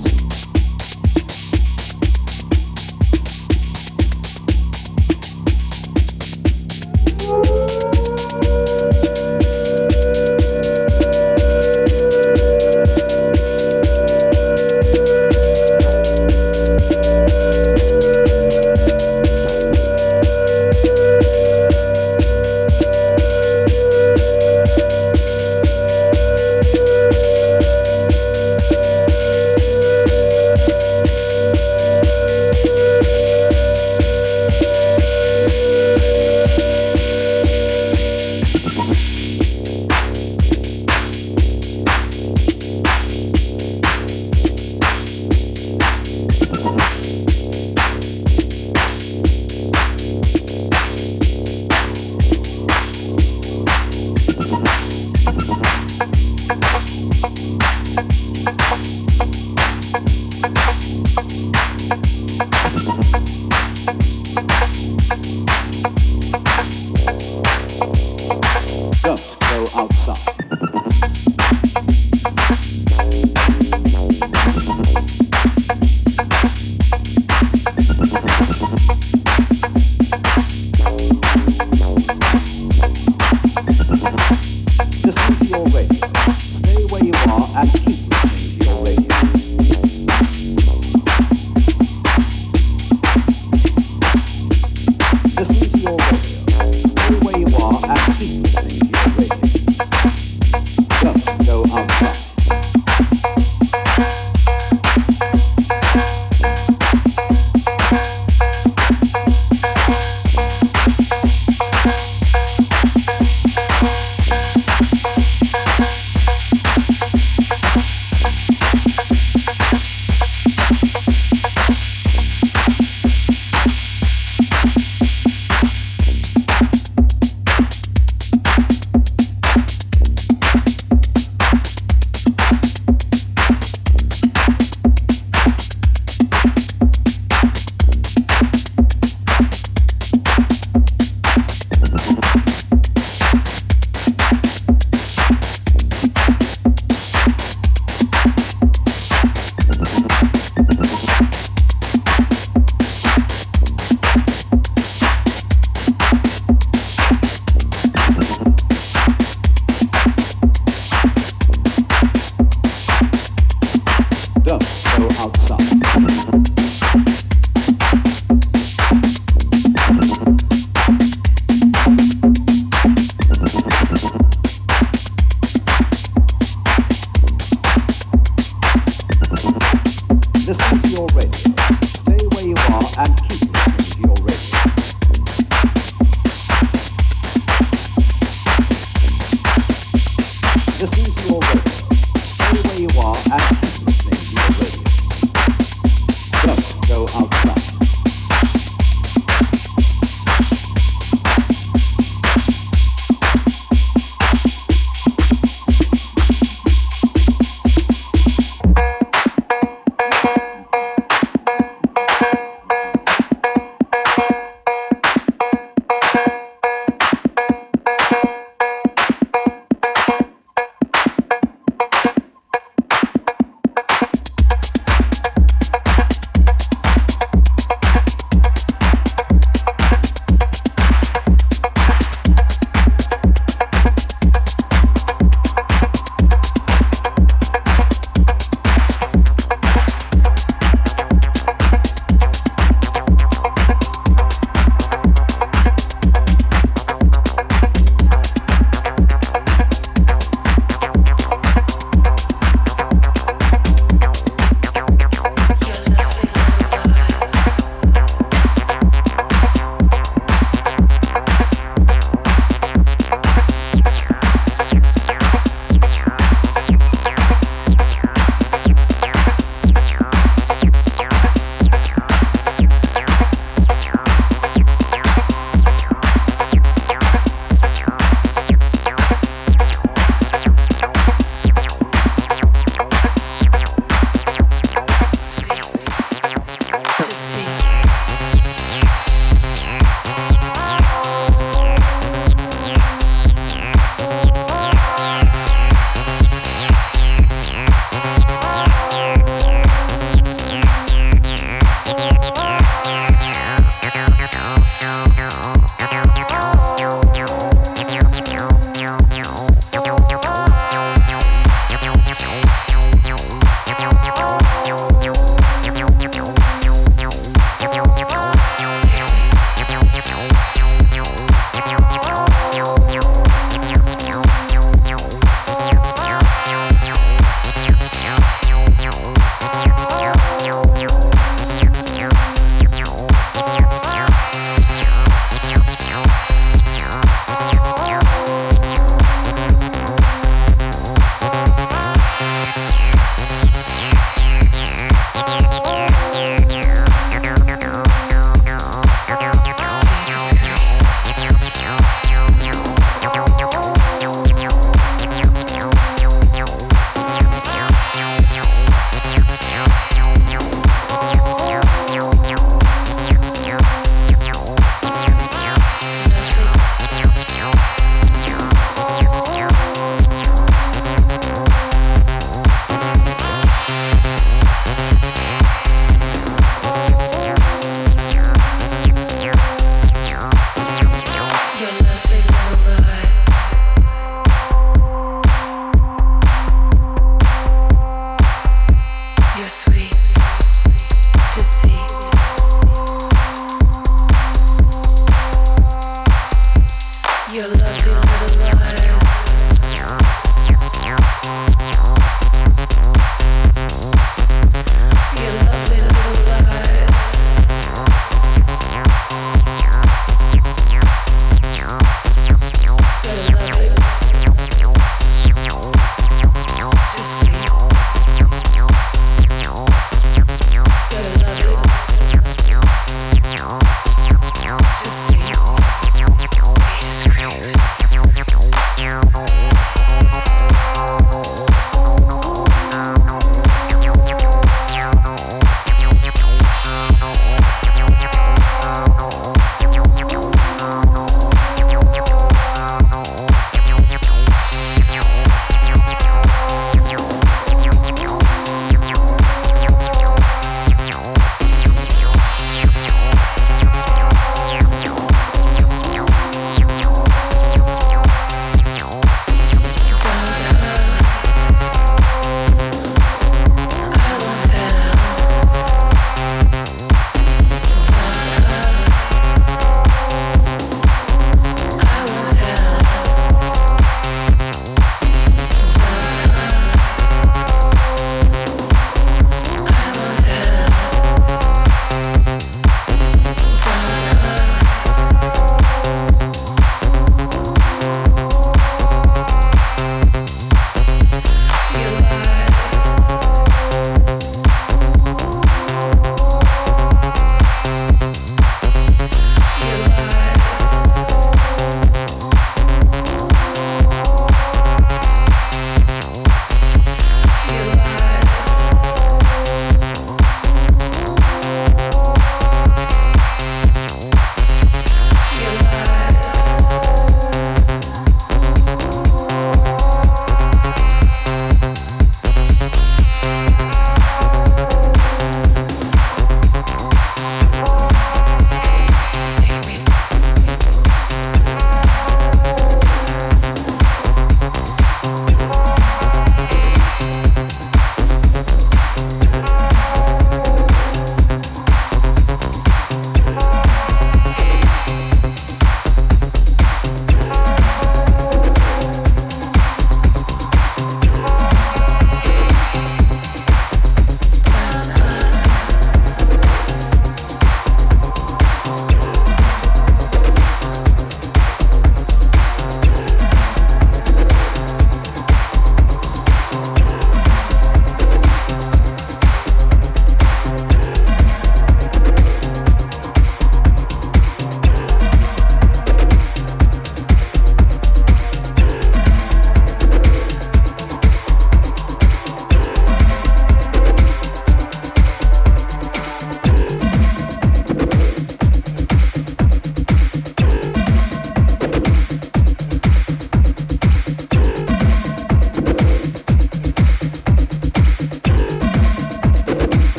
Thank you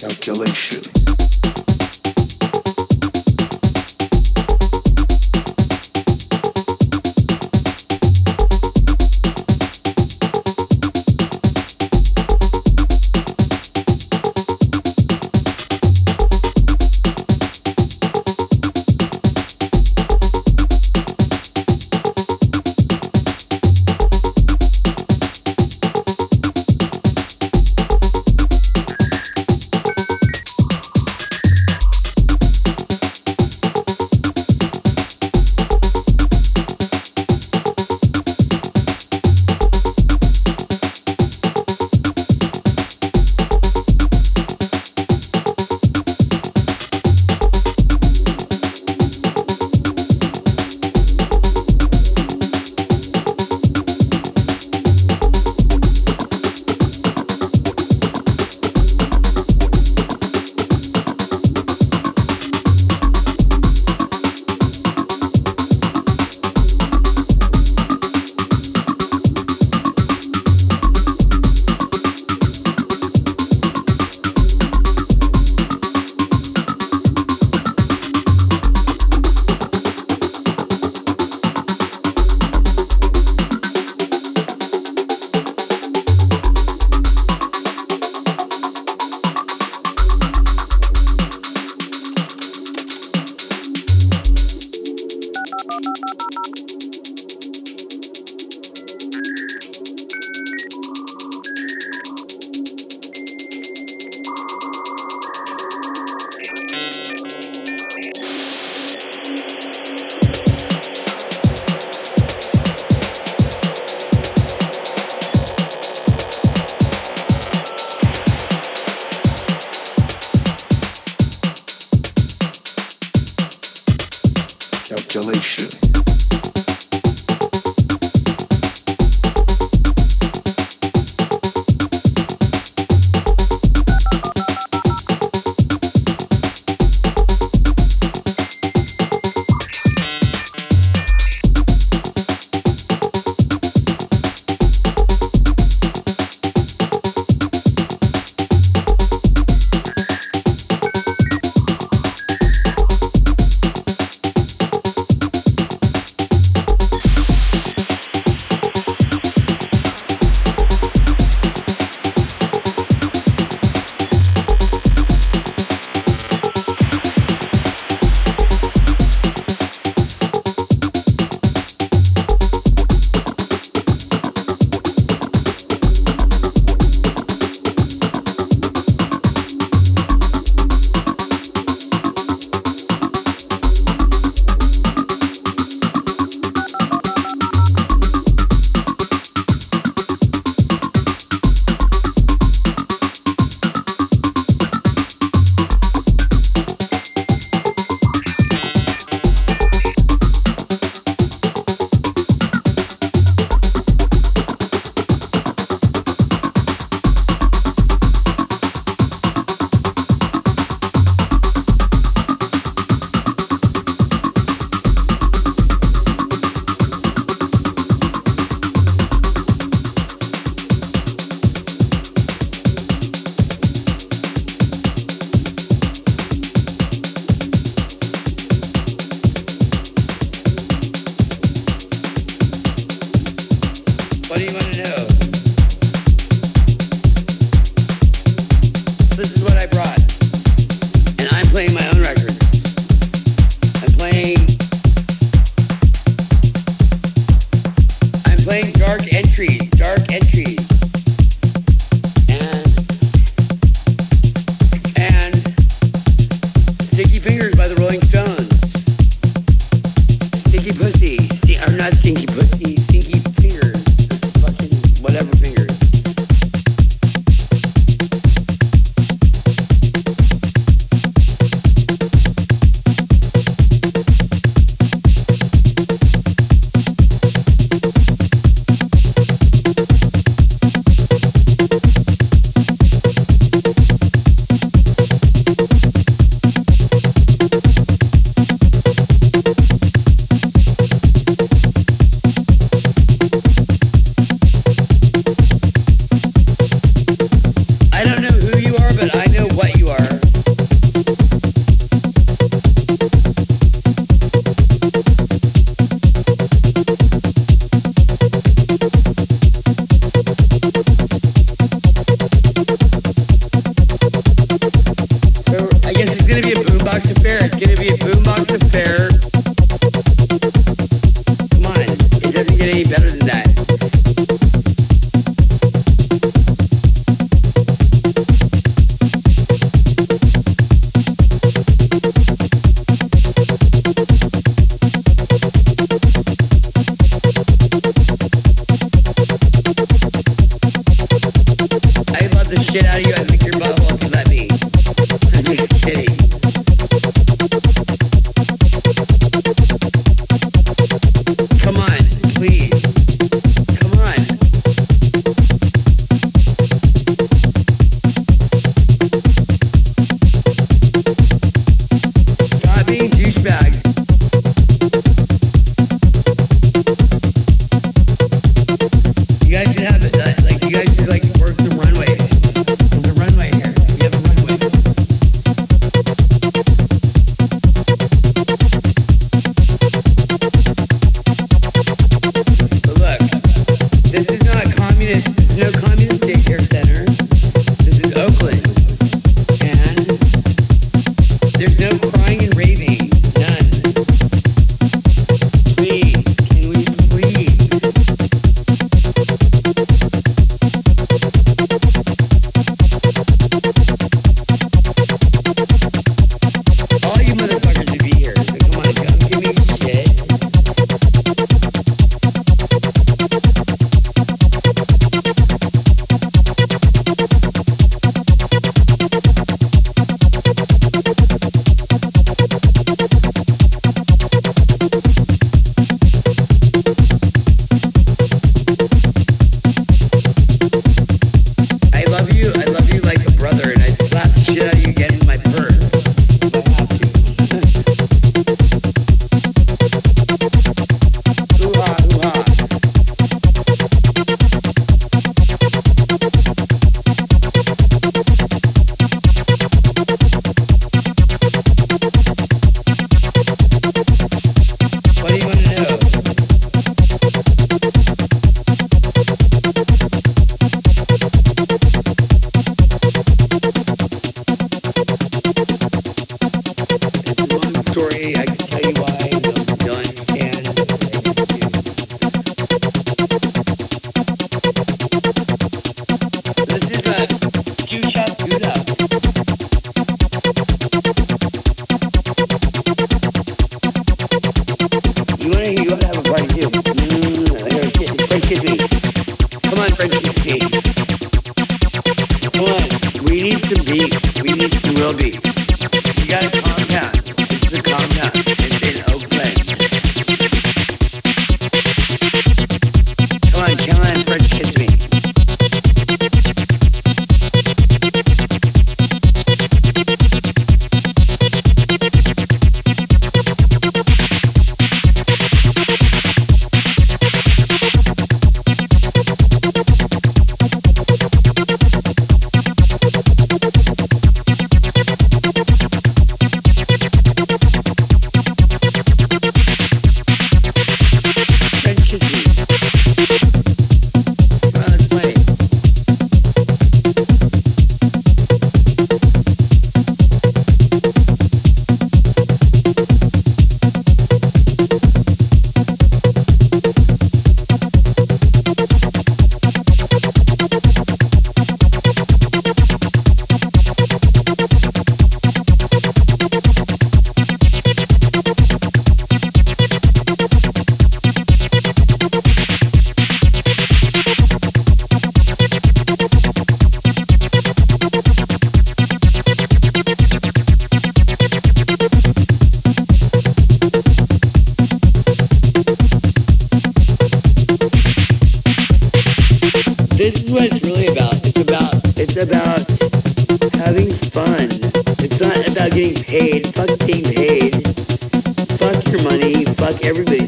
calculation.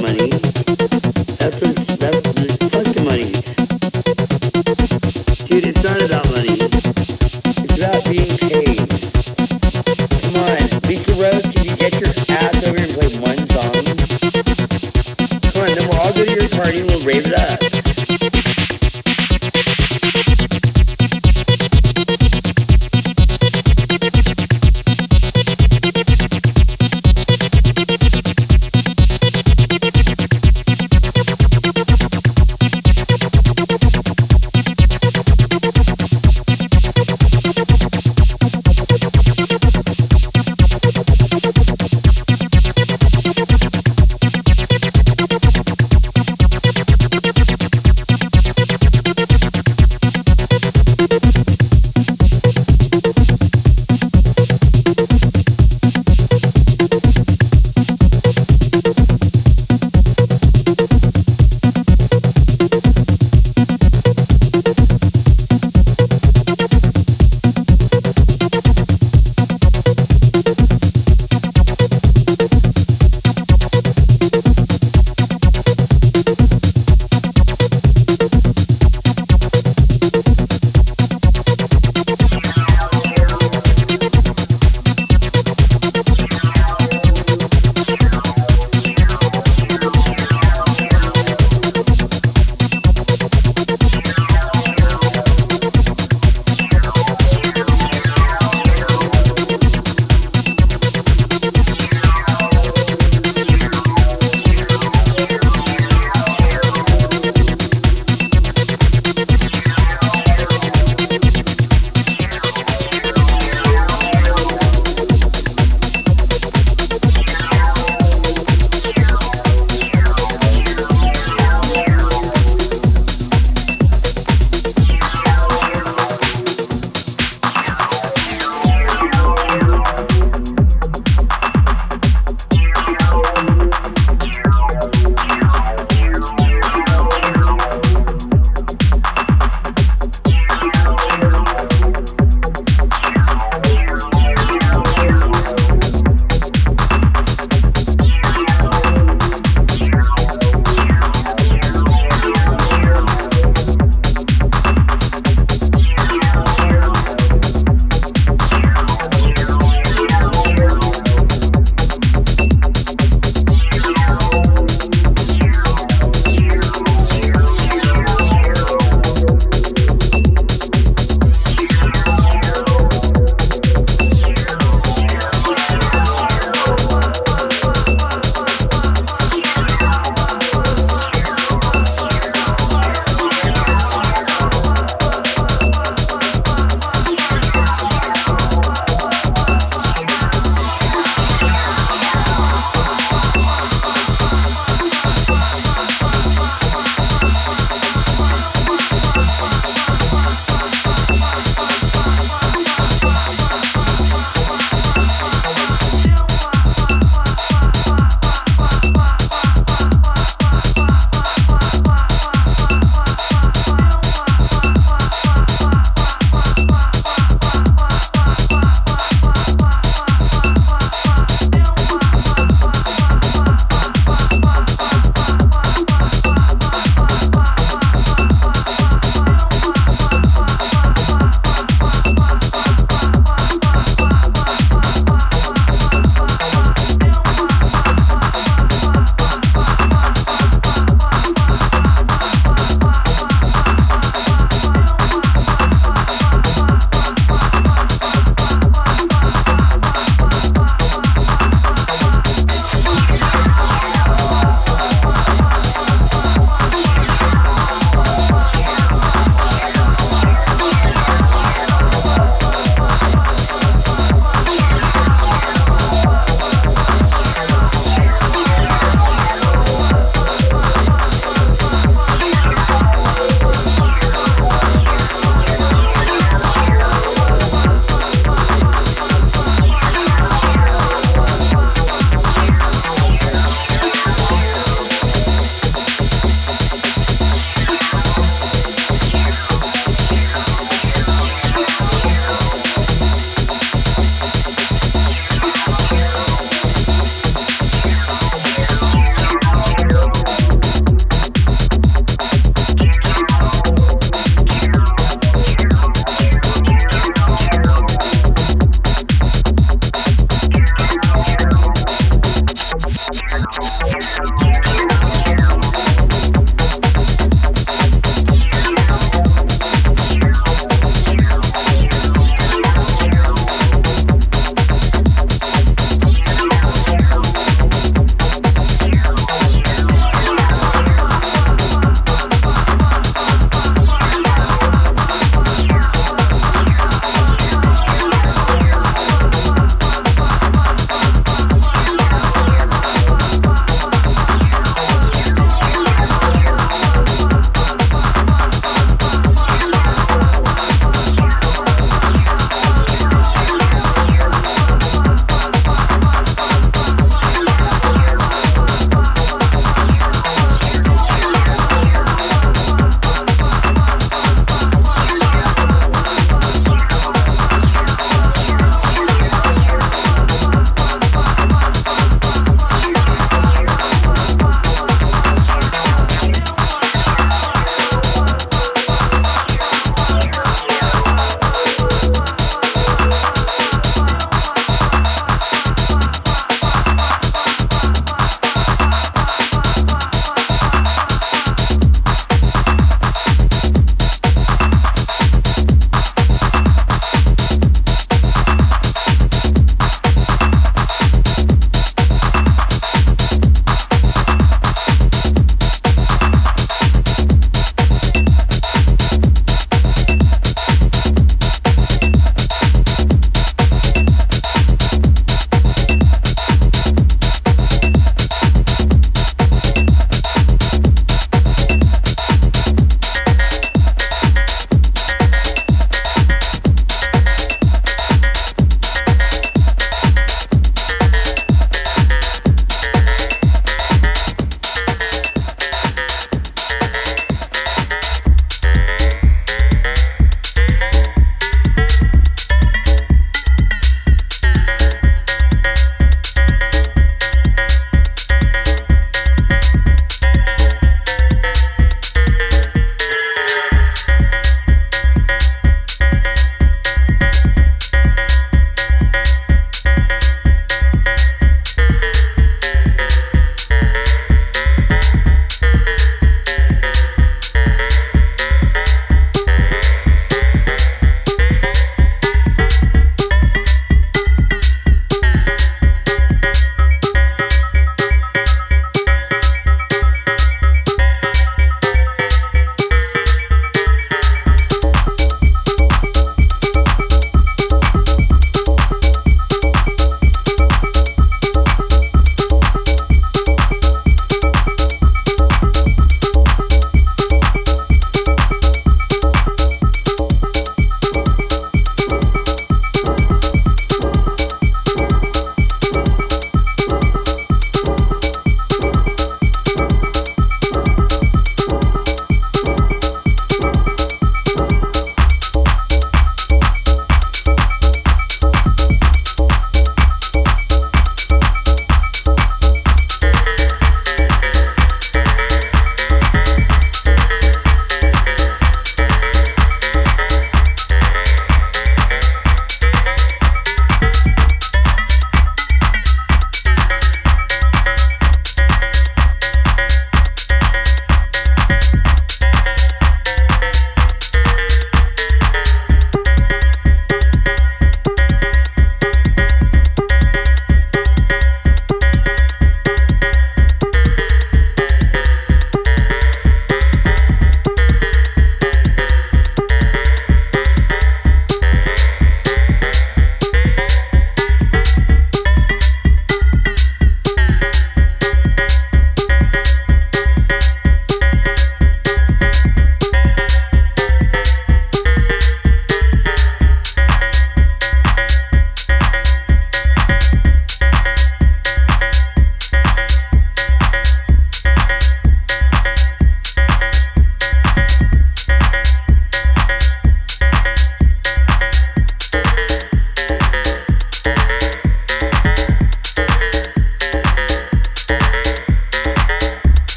Money. That's what that's the money. Dude, it's not about money. It's about being paid. Come on, Lisa Rose, can you get your ass over and play one song? Come on, then we'll all go to your party and we'll rave it up.